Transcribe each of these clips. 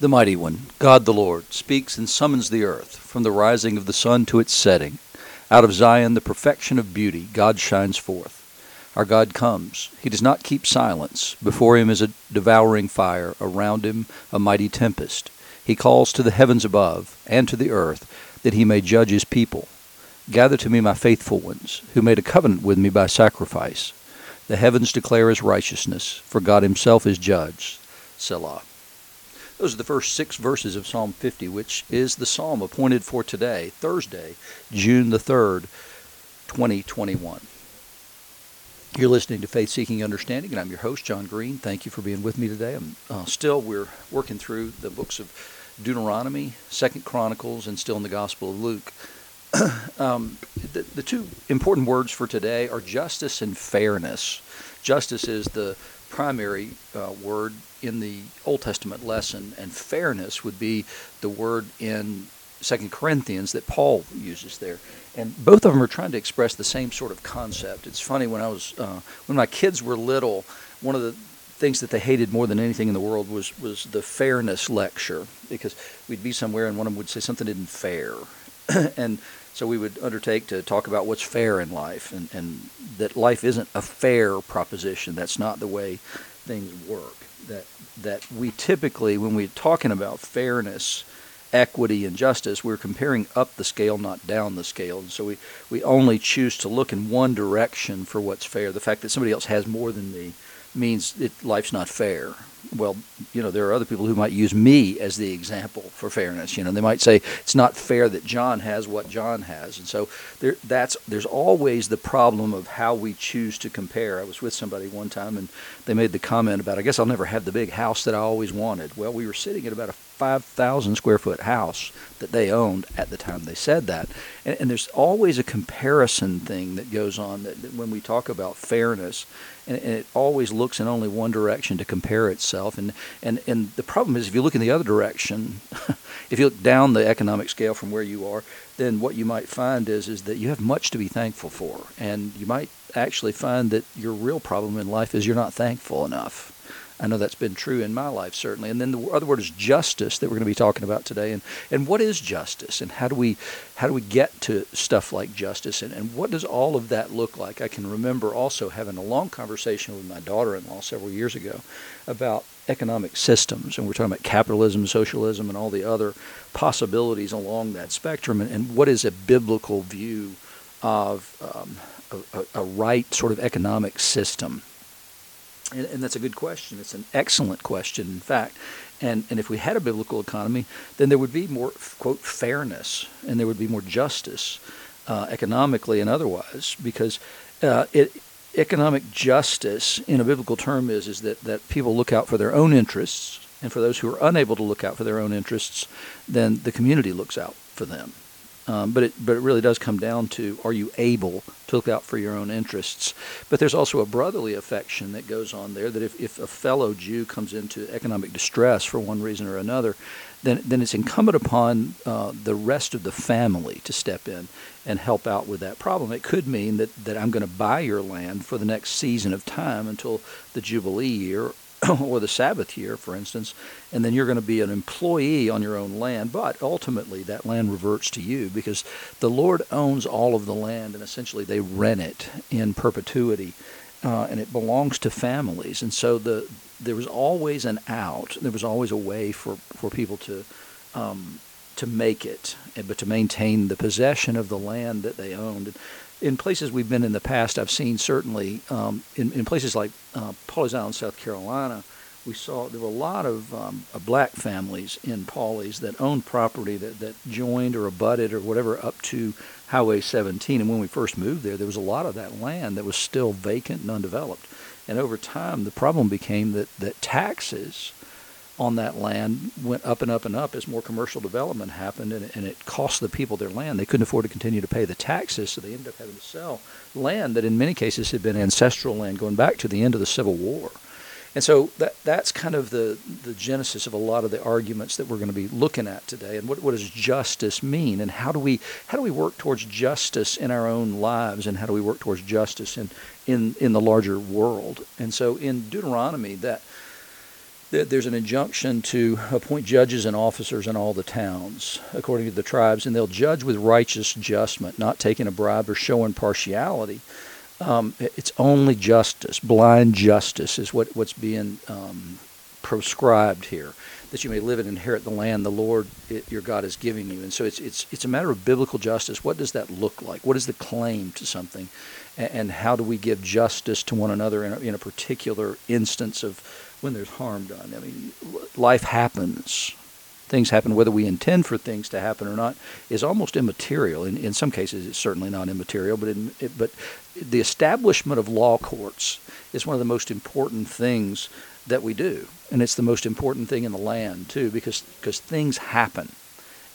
The Mighty One, God the Lord, speaks and summons the earth from the rising of the sun to its setting. Out of Zion, the perfection of beauty, God shines forth. Our God comes. He does not keep silence. Before him is a devouring fire, around him a mighty tempest. He calls to the heavens above and to the earth that he may judge his people. Gather to me my faithful ones, who made a covenant with me by sacrifice. The heavens declare his righteousness, for God himself is judge. Selah. Those are the first six verses of Psalm 50, which is the psalm appointed for today, Thursday, June the 3rd, 2021. You're listening to Faith Seeking Understanding, and I'm your host, John Green. Thank you for being with me today. I'm uh, still, we're working through the books of Deuteronomy, Second Chronicles, and still in the Gospel of Luke. um, the, the two important words for today are justice and fairness. Justice is the primary uh, word in the Old Testament lesson, and fairness would be the word in Second Corinthians that Paul uses there. And both of them are trying to express the same sort of concept. It's funny when I was uh, when my kids were little, one of the things that they hated more than anything in the world was was the fairness lecture because we'd be somewhere and one of them would say something isn't fair, and so we would undertake to talk about what's fair in life and, and that life isn't a fair proposition. That's not the way things work. That that we typically, when we're talking about fairness, equity, and justice, we're comparing up the scale, not down the scale. And so we, we only choose to look in one direction for what's fair. The fact that somebody else has more than me means that life's not fair well, you know, there are other people who might use me as the example for fairness. You know, they might say it's not fair that John has what John has, and so there, that's there's always the problem of how we choose to compare. I was with somebody one time, and they made the comment about, I guess I'll never have the big house that I always wanted. Well, we were sitting at about a 5,000 square foot house that they owned at the time they said that, and, and there's always a comparison thing that goes on that, that when we talk about fairness and, and it always looks in only one direction to compare itself. And, and, and the problem is, if you look in the other direction, if you look down the economic scale from where you are, then what you might find is, is that you have much to be thankful for. And you might actually find that your real problem in life is you're not thankful enough. I know that's been true in my life certainly. And then the other word is justice that we're going to be talking about today. And and what is justice? And how do we how do we get to stuff like justice? And and what does all of that look like? I can remember also having a long conversation with my daughter-in-law several years ago about economic systems, and we're talking about capitalism, socialism, and all the other possibilities along that spectrum. And, and what is a biblical view of um, a, a right sort of economic system? And, and, that's a good question. It's an excellent question, in fact. And, and if we had a biblical economy, then there would be more, quote, fairness and there would be more justice uh, economically and otherwise because uh, it, economic justice in a biblical term is, is that, that people look out for their own interests. And for those who are unable to look out for their own interests, then the community looks out for them. Um, but it but it really does come down to are you able to look out for your own interests? But there's also a brotherly affection that goes on there. That if, if a fellow Jew comes into economic distress for one reason or another, then then it's incumbent upon uh, the rest of the family to step in and help out with that problem. It could mean that that I'm going to buy your land for the next season of time until the jubilee year or the Sabbath year, for instance, and then you're going to be an employee on your own land, but ultimately that land reverts to you because the Lord owns all of the land and essentially they rent it in perpetuity. Uh, and it belongs to families, and so the there was always an out. There was always a way for, for people to um, to make it, but to maintain the possession of the land that they owned in places we've been in the past, I've seen certainly um, in, in places like uh, Island, South Carolina, we saw there were a lot of um, black families in Pawleys that owned property that, that joined or abutted or whatever up to Highway 17. And when we first moved there, there was a lot of that land that was still vacant and undeveloped. And over time, the problem became that, that taxes on that land went up and up and up as more commercial development happened, and, and it cost the people their land. They couldn't afford to continue to pay the taxes, so they ended up having to sell land that, in many cases, had been ancestral land going back to the end of the Civil War. And so that that's kind of the, the genesis of a lot of the arguments that we're going to be looking at today. And what, what does justice mean? And how do we how do we work towards justice in our own lives? And how do we work towards justice in in, in the larger world? And so in Deuteronomy, that there's an injunction to appoint judges and officers in all the towns, according to the tribes, and they'll judge with righteous judgment, not taking a bribe or showing partiality. Um, it's only justice, blind justice, is what, what's being um, proscribed here, that you may live and inherit the land the Lord it, your God is giving you. And so it's, it's, it's a matter of biblical justice. What does that look like? What is the claim to something? And, and how do we give justice to one another in a, in a particular instance of when there's harm done. I mean, life happens. Things happen, whether we intend for things to happen or not, is almost immaterial. In, in some cases, it's certainly not immaterial, but in, it, but the establishment of law courts is one of the most important things that we do, and it's the most important thing in the land too, because because things happen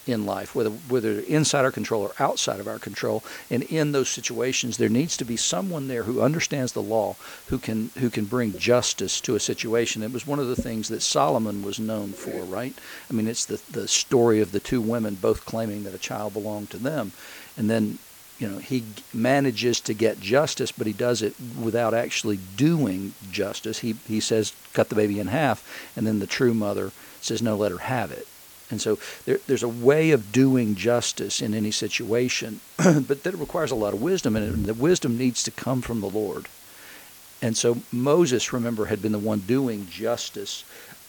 in life, whether whether inside our control or outside of our control. And in those situations, there needs to be someone there who understands the law, who can who can bring justice to a situation. It was one of the things that Solomon was known for, right? I mean, it's the the story of the two women both claiming that a child belonged to them, and then. You know, he manages to get justice, but he does it without actually doing justice. He he says, "Cut the baby in half," and then the true mother says, "No, let her have it." And so there, there's a way of doing justice in any situation, but that requires a lot of wisdom, and the wisdom needs to come from the Lord. And so Moses, remember, had been the one doing justice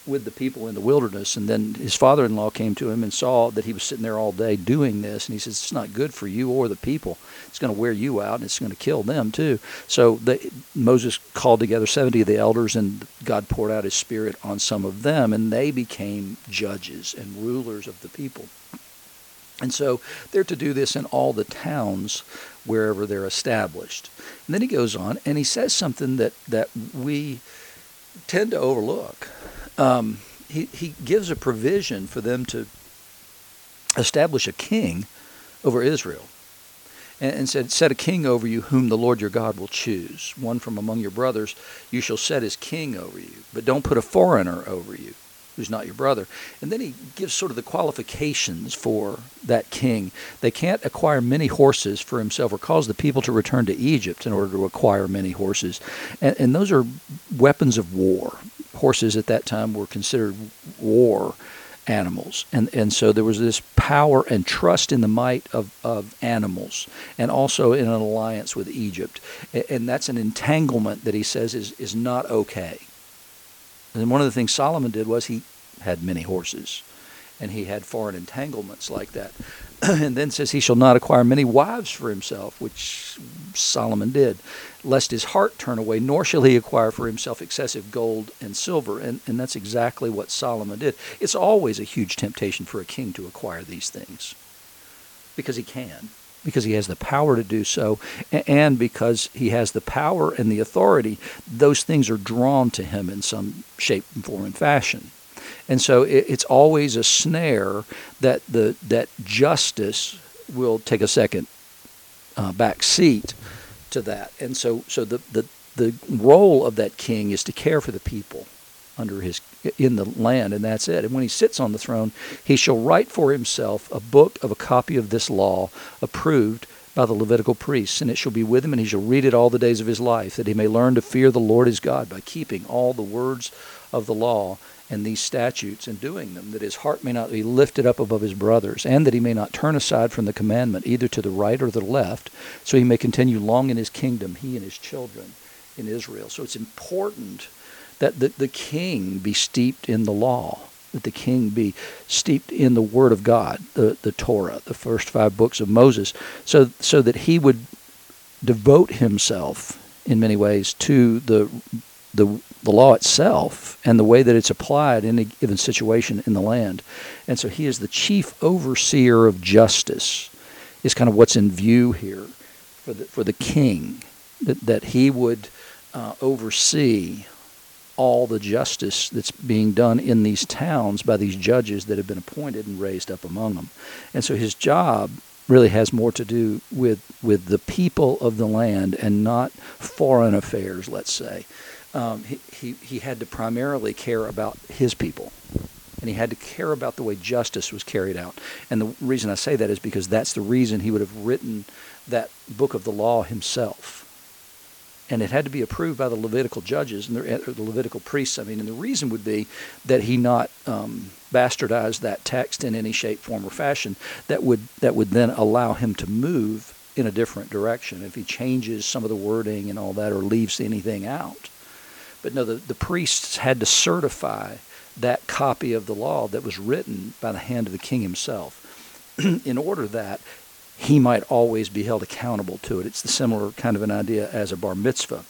with the people in the wilderness. And then his father in law came to him and saw that he was sitting there all day doing this. And he says, It's not good for you or the people. It's going to wear you out and it's going to kill them too. So the, Moses called together 70 of the elders and God poured out his spirit on some of them. And they became judges and rulers of the people. And so they're to do this in all the towns wherever they're established. And then he goes on and he says something that, that we tend to overlook um, he, he gives a provision for them to establish a king over Israel. And, and said, Set a king over you whom the Lord your God will choose. One from among your brothers you shall set as king over you. But don't put a foreigner over you who's not your brother. And then he gives sort of the qualifications for that king. They can't acquire many horses for himself or cause the people to return to Egypt in order to acquire many horses. And, and those are weapons of war horses at that time were considered war animals. And, and so there was this power and trust in the might of, of animals and also in an alliance with Egypt. And that's an entanglement that he says is, is not okay. And one of the things Solomon did was he had many horses and he had foreign entanglements like that. and then says he shall not acquire many wives for himself, which Solomon did, lest his heart turn away, nor shall he acquire for himself excessive gold and silver. And, and that's exactly what Solomon did. It's always a huge temptation for a king to acquire these things because he can, because he has the power to do so, and because he has the power and the authority, those things are drawn to him in some shape, and form, and fashion. And so it, it's always a snare that the that justice will take a second uh, back seat to that. And so so the, the the role of that king is to care for the people under his in the land and that's it and when he sits on the throne he shall write for himself a book of a copy of this law approved by the Levitical priests, and it shall be with him, and he shall read it all the days of his life, that he may learn to fear the Lord his God by keeping all the words of the law and these statutes and doing them, that his heart may not be lifted up above his brothers, and that he may not turn aside from the commandment either to the right or the left, so he may continue long in his kingdom, he and his children in Israel. So it's important that the, the king be steeped in the law, that the king be steeped in the word of God, the, the Torah, the first five books of Moses, so so that he would devote himself in many ways to the the the law itself and the way that it's applied in a given situation in the land. And so he is the chief overseer of justice, is kind of what's in view here for the, for the king, that, that he would uh, oversee all the justice that's being done in these towns by these judges that have been appointed and raised up among them. And so his job really has more to do with with the people of the land and not foreign affairs, let's say um, he, he, he had to primarily care about his people. And he had to care about the way justice was carried out. And the reason I say that is because that's the reason he would have written that book of the law himself. and it had to be approved by the Levitical judges and the, the Levitical priests. I mean, and the reason would be that he not um, bastardize that text in any shape, form, or fashion that would that would then allow him to move in a different direction if he changes some of the wording and all that or leaves anything out. But no, the, the priests had to certify that copy of the law that was written by the hand of the king himself in order that he might always be held accountable to it. It's the similar kind of an idea as a bar mitzvah.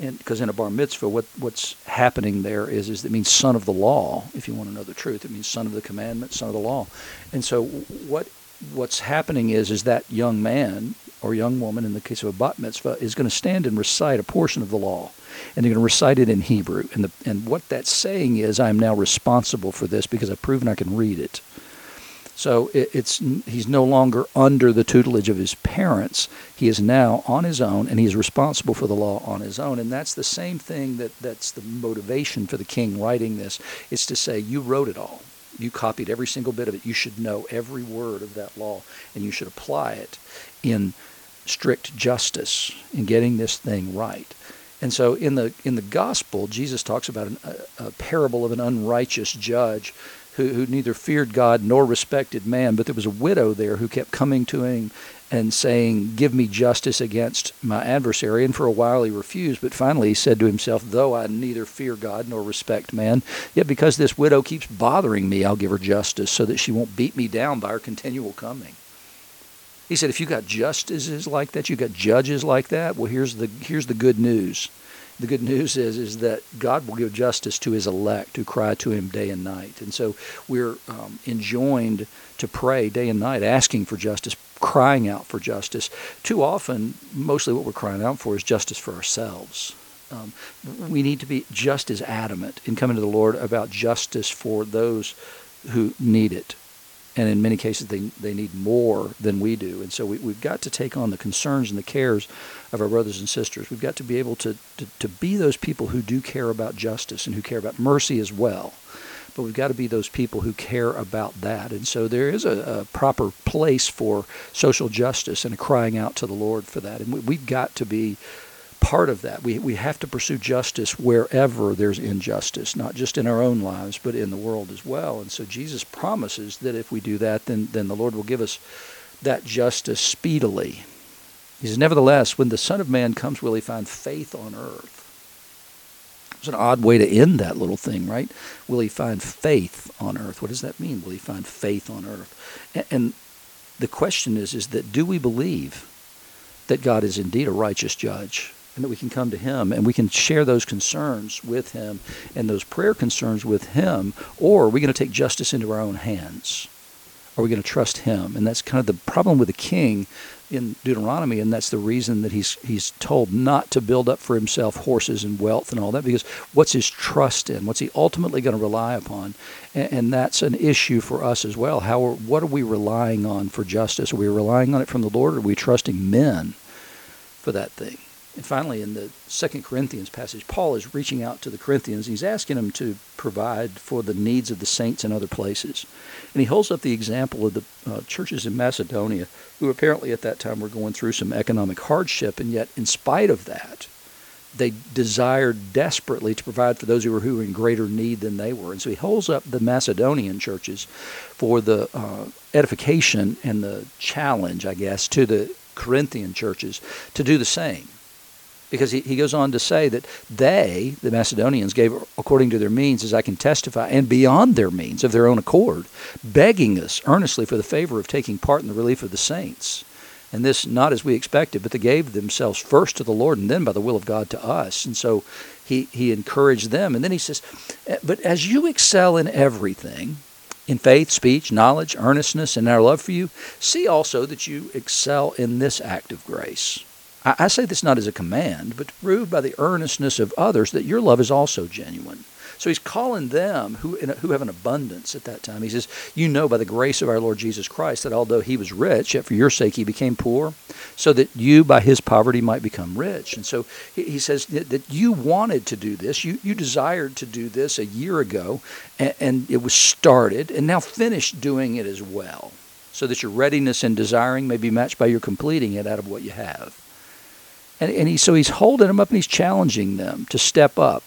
Because in a bar mitzvah, what, what's happening there is, is it means son of the law, if you want to know the truth. It means son of the commandment, son of the law. And so what what's happening is is that young man or young woman, in the case of a bat mitzvah, is going to stand and recite a portion of the law. And they're going to recite it in Hebrew. And, the, and what that's saying is, I'm now responsible for this because I've proven I can read it. So it, it's he's no longer under the tutelage of his parents. He is now on his own, and he is responsible for the law on his own. And that's the same thing that that's the motivation for the king writing this. Is to say you wrote it all. You copied every single bit of it. You should know every word of that law, and you should apply it in strict justice in getting this thing right. And so in the in the gospel, Jesus talks about an, a, a parable of an unrighteous judge who, who neither feared God nor respected man, but there was a widow there who kept coming to him and saying, Give me justice against my adversary. And for a while he refused, but finally he said to himself, Though I neither fear God nor respect man, yet because this widow keeps bothering me, I'll give her justice so that she won't beat me down by her continual coming. He said, if you got justices like that, you got judges like that, well, here's the here's the good news the good news is is that God will give justice to His elect who cry to Him day and night, and so we're um, enjoined to pray day and night, asking for justice, crying out for justice. Too often, mostly what we're crying out for is justice for ourselves. Um, we need to be just as adamant in coming to the Lord about justice for those who need it and in many cases they, they need more than we do. And so we, we've got to take on the concerns and the cares of our brothers and sisters. We've got to be able to, to, to be those people who do care about justice and who care about mercy as well. But we've got to be those people who care about that. And so there is a, a proper place for social justice and a crying out to the Lord for that. And we, we've got to be part of that. We, we have to pursue justice wherever there's injustice, not just in our own lives, but in the world as well. And so Jesus promises that if we do that, then, then the Lord will give us that justice speedily. He says, Nevertheless, when the Son of Man comes, will he find faith on earth? It's an odd way to end that little thing, right? Will he find faith on earth? What does that mean? Will he find faith on earth? And, and the question is, is that do we believe that God is indeed a righteous judge? And that we can come to Him and we can share those concerns with Him and those prayer concerns with Him, or are we going to take justice into our own hands? Are we going to trust Him? And that's kind of the problem with the king in Deuteronomy, and that's the reason that he's he's told not to build up for himself horses and wealth and all that, because what's his trust in? What's he ultimately going to rely upon? And, and that's an issue for us as well. How are, what are we relying on for justice? Are we relying on it from the Lord, or are we trusting men for that thing? And finally, in the Second Corinthians passage, Paul is reaching out to the Corinthians. He's asking them to provide for the needs of the saints in other places. And he holds up the example of the uh, churches in Macedonia, who apparently at that time were going through some economic hardship, and yet, in spite of that, they desired desperately to provide for those who were who were in greater need than they were. And so he holds up the Macedonian churches for the uh, edification and the challenge, I guess, to the Corinthian churches to do the same because he, he goes on to say that they, the Macedonians, gave according to their means, as I can testify, and beyond their means of their own accord, begging us earnestly for the favor of taking part in the relief of the saints. And this not as we expected, but they gave themselves first to the Lord and then by the will of God to us. And so he, he encouraged them. And then he says, eh, But as you excel in everything, in faith, speech, knowledge, earnestness, and our love for you, see also that you excel in this act of grace. I, I say this not as a command, but to prove by the earnestness of others that your love is also genuine. So he's calling them who who have an abundance at that time. He says, "You know by the grace of our Lord Jesus Christ that although he was rich, yet for your sake he became poor, so that you by his poverty might become rich." And so he, he says that you wanted to do this, you you desired to do this a year ago, and, and it was started, and now finished doing it as well, so that your readiness and desiring may be matched by your completing it out of what you have. And, and he, so he's holding them up and he's challenging them to step up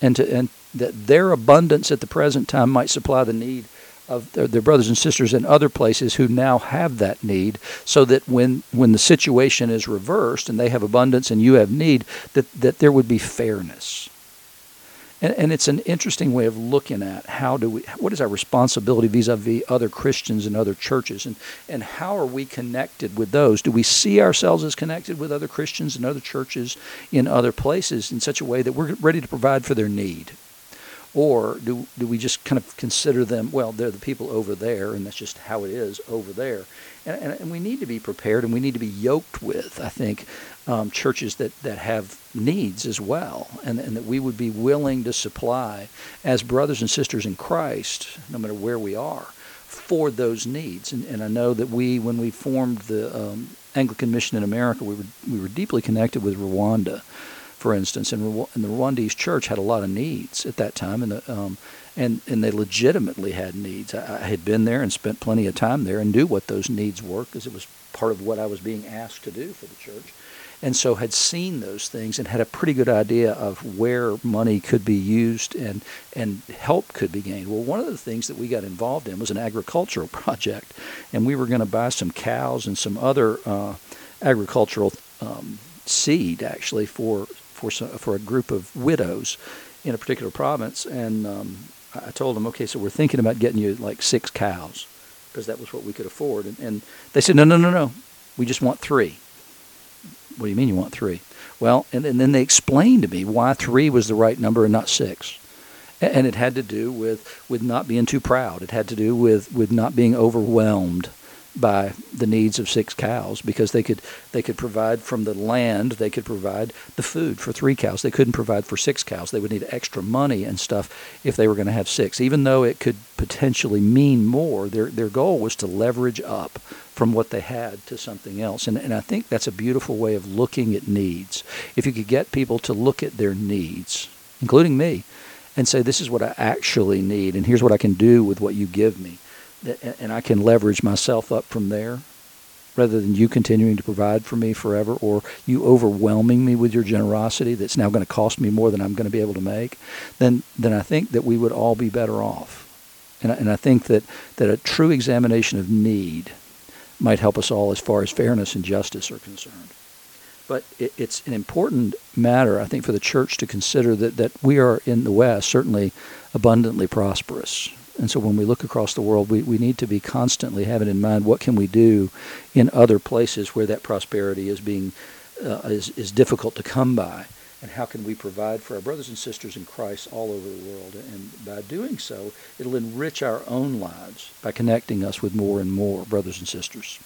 and, to, and that their abundance at the present time might supply the need of their, their, brothers and sisters in other places who now have that need so that when when the situation is reversed and they have abundance and you have need that that there would be fairness and, and it's an interesting way of looking at how do we what is our responsibility vis-a-vis other christians and other churches? And and how are we connected with those? Do we see ourselves as connected with other christians and other churches in other places in such a way that we're ready to provide for their need or do, do we just kind of consider them, well, they're the people over there, and that's just how it is over there? And, and, and we need to be prepared and we need to be yoked with, I think, um, churches that, that have needs as well, and, and that we would be willing to supply as brothers and sisters in Christ, no matter where we are, for those needs. And, and I know that we, when we formed the um, Anglican Mission in America, we were, we were deeply connected with Rwanda for instance, and, and the Rwandese church had a lot of needs at that time, and the, um, and and they legitimately had needs. I, I, had been there and spent plenty of time there and knew what those needs were because it was part of what I was being asked to do for the church, and so had seen those things and had a pretty good idea of where money could be used and and help could be gained. Well, one of the things that we got involved in was an agricultural project, and we were going to buy some cows and some other uh, agricultural um, seed actually for for some, for a group of widows in a particular province, and um, I told them, okay, so we're thinking about getting you like six cows because that was what we could afford, and, and they said, no, no, no, no, we just want three. What do you mean you want three? Well, and, and then they explained to me why three was the right number and not six and it had to do with with not being too proud. It had to do with with not being overwhelmed by the needs of six cows because they could they could provide from the land they could provide the food for three cows. They couldn't provide for six cows. They would need extra money and stuff if they were going to have six. Even though it could potentially mean more their their goal was to leverage up from what they had to something else. And and I think that's a beautiful way of looking at needs. If you could get people to look at their needs including me and say this is what I actually need and here's what I can do with what you give me and I can leverage myself up from there rather than you continuing to provide for me forever or you overwhelming me with your generosity that's now going to cost me more than I'm going to be able to make, then, then I think that we would all be better off. And, and I think that, that a true examination of need might help us all as far as fairness and justice are concerned. But it, it's an important matter, I think, for the church to consider that, that we are in the West certainly abundantly prosperous. And so when we look across the world, we, we need to be constantly having in mind what can we do in other places where that prosperity is being uh, is, is difficult to come by, and how can we provide for our brothers and sisters in Christ all over the world? And by doing so, it'll enrich our own lives by connecting us with more and more brothers and sisters.